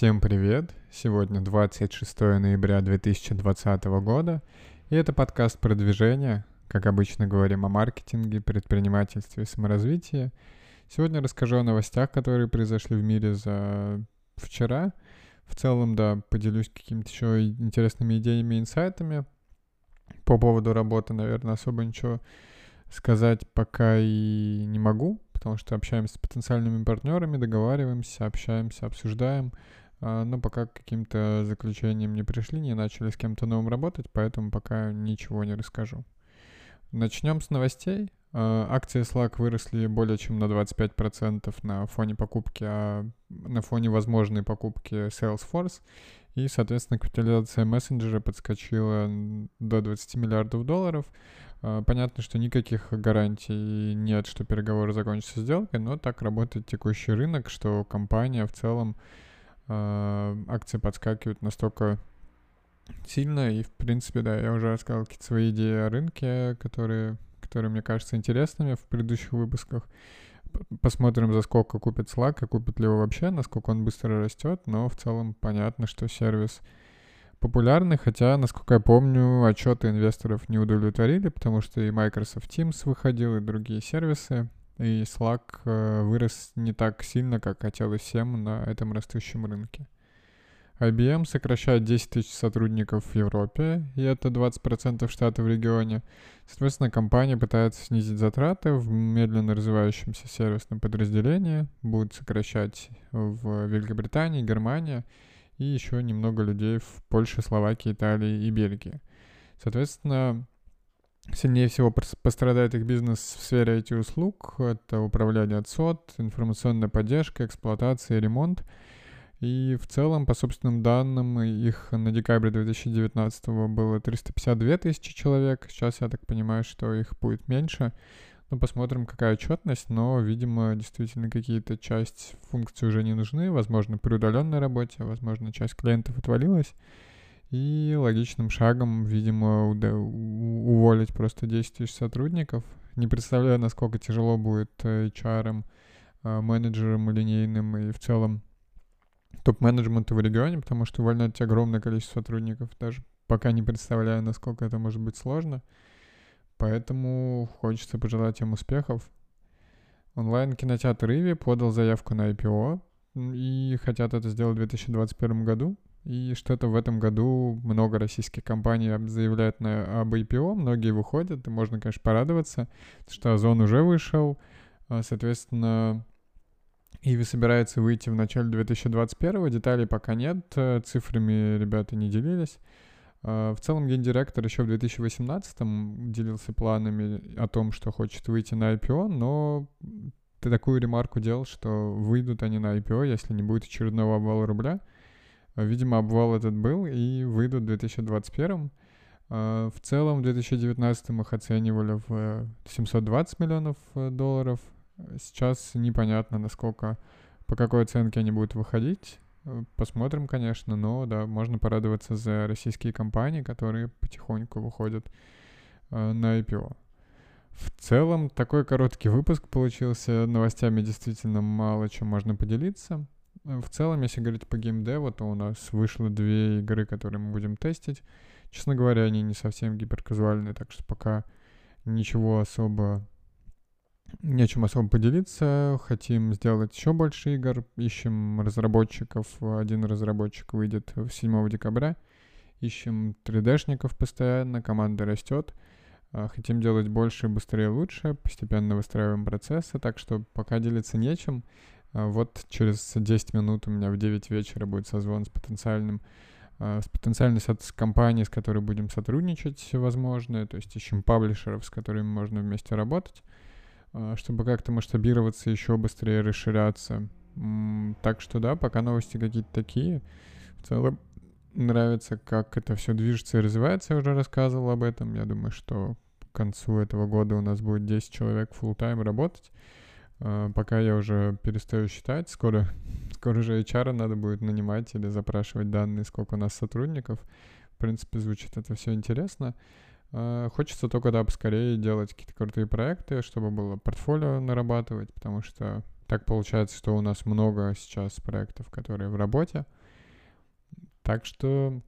Всем привет! Сегодня 26 ноября 2020 года, и это подкаст продвижения. Как обычно говорим о маркетинге, предпринимательстве и саморазвитии. Сегодня расскажу о новостях, которые произошли в мире за вчера. В целом, да, поделюсь какими-то еще интересными идеями и инсайтами. По поводу работы, наверное, особо ничего сказать пока и не могу, потому что общаемся с потенциальными партнерами, договариваемся, общаемся, обсуждаем, но пока к каким-то заключениям не пришли, не начали с кем-то новым работать, поэтому пока ничего не расскажу. Начнем с новостей. А, акции Slack выросли более чем на 25% на фоне покупки, а на фоне возможной покупки Salesforce. И, соответственно, капитализация мессенджера подскочила до 20 миллиардов долларов. А, понятно, что никаких гарантий нет, что переговоры закончатся сделкой, но так работает текущий рынок, что компания в целом а, акции подскакивают настолько сильно. И, в принципе, да, я уже рассказал какие-то свои идеи о рынке, которые, которые мне кажутся интересными в предыдущих выпусках. Посмотрим, за сколько купит Slack, и купит ли его вообще, насколько он быстро растет. Но в целом понятно, что сервис популярны, хотя, насколько я помню, отчеты инвесторов не удовлетворили, потому что и Microsoft Teams выходил, и другие сервисы, и Slack э, вырос не так сильно, как хотелось всем на этом растущем рынке. IBM сокращает 10 тысяч сотрудников в Европе, и это 20% штата в регионе. Соответственно, компания пытается снизить затраты в медленно развивающемся сервисном подразделении, будет сокращать в Великобритании, Германии, и еще немного людей в Польше, Словакии, Италии и Бельгии. Соответственно, сильнее всего пострадает их бизнес в сфере IT-услуг. Это управление от СОТ, информационная поддержка, эксплуатация и ремонт. И в целом, по собственным данным, их на декабре 2019 было 352 тысячи человек. Сейчас я так понимаю, что их будет меньше. Ну, посмотрим, какая отчетность, но, видимо, действительно какие-то часть функций уже не нужны. Возможно, при удаленной работе, возможно, часть клиентов отвалилась. И логичным шагом, видимо, уволить просто 10 тысяч сотрудников. Не представляю, насколько тяжело будет HR, э, менеджерам линейным и в целом топ-менеджменту в регионе, потому что увольнять огромное количество сотрудников. Даже пока не представляю, насколько это может быть сложно. Поэтому хочется пожелать им успехов. Онлайн-кинотеатр Иви подал заявку на IPO и хотят это сделать в 2021 году. И что-то в этом году много российских компаний заявляют на, об IPO, многие выходят, и можно, конечно, порадоваться, что Озон уже вышел, а, соответственно, Иви собирается выйти в начале 2021, деталей пока нет, э, цифрами ребята не делились. А, в целом гендиректор еще в 2018-м делился планами о том, что хочет выйти на IPO, но ты такую ремарку делал, что выйдут они на IPO, если не будет очередного обвала рубля. А, видимо, обвал этот был, и выйдут в 2021 а, В целом, в 2019 их оценивали в 720 миллионов э, долларов. Сейчас непонятно, насколько, по какой оценке они будут выходить. Э, посмотрим, конечно, но да, можно порадоваться за российские компании, которые потихоньку выходят э, на IPO. В целом, такой короткий выпуск получился. Новостями действительно мало чем можно поделиться. В целом, если говорить по геймдеву, то у нас вышло две игры, которые мы будем тестить. Честно говоря, они не совсем гиперказуальные, так что пока ничего особо нечем особо поделиться. Хотим сделать еще больше игр. Ищем разработчиков. Один разработчик выйдет 7 декабря. Ищем 3D-шников постоянно. Команда растет. А, хотим делать больше, быстрее, лучше. Постепенно выстраиваем процессы. Так что пока делиться нечем. А, вот через 10 минут у меня в 9 вечера будет созвон с потенциальным а, с потенциальной с компанией, с которой будем сотрудничать, возможно. То есть ищем паблишеров, с которыми можно вместе работать. А, чтобы как-то масштабироваться еще быстрее, расширяться. Так что да, пока новости какие-то такие. В целом нравится, как это все движется и развивается. Я уже рассказывал об этом. Я думаю, что к концу этого года у нас будет 10 человек full тайм работать. А, пока я уже перестаю считать. Скоро, скоро же HR надо будет нанимать или запрашивать данные, сколько у нас сотрудников. В принципе, звучит это все интересно. Э, хочется только, да, поскорее делать какие-то крутые проекты, чтобы было портфолио нарабатывать, потому что так получается, что у нас много сейчас проектов, которые в работе, Так что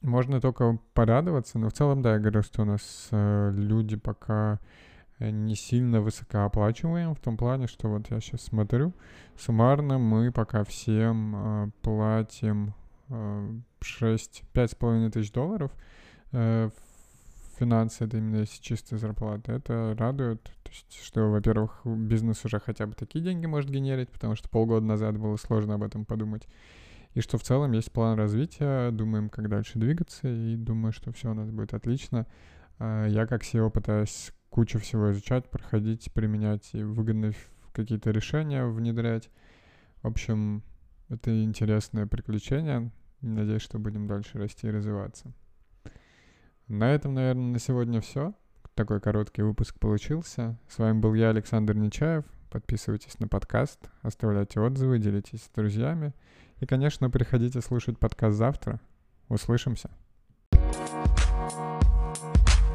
можно только порадоваться, но в целом, да, я говорю, что у нас э, люди пока не сильно высокооплачиваем, в том плане, что вот я сейчас смотрю, суммарно мы пока всем э, платим э, 6, 5,5 тысяч долларов э, финансы, это именно если чистая зарплата, это радует, то есть, что, во-первых, бизнес уже хотя бы такие деньги может генерить, потому что полгода назад было сложно об этом подумать, и что в целом есть план развития, думаем, как дальше двигаться, и думаю, что все у нас будет отлично. А, я как SEO пытаюсь кучу всего изучать, проходить, применять и выгодные какие-то решения внедрять. В общем, это интересное приключение. Надеюсь, что будем дальше расти и развиваться. На этом, наверное, на сегодня все. Такой короткий выпуск получился. С вами был я, Александр Нечаев. Подписывайтесь на подкаст, оставляйте отзывы, делитесь с друзьями. И, конечно, приходите слушать подкаст завтра. Услышимся. thank you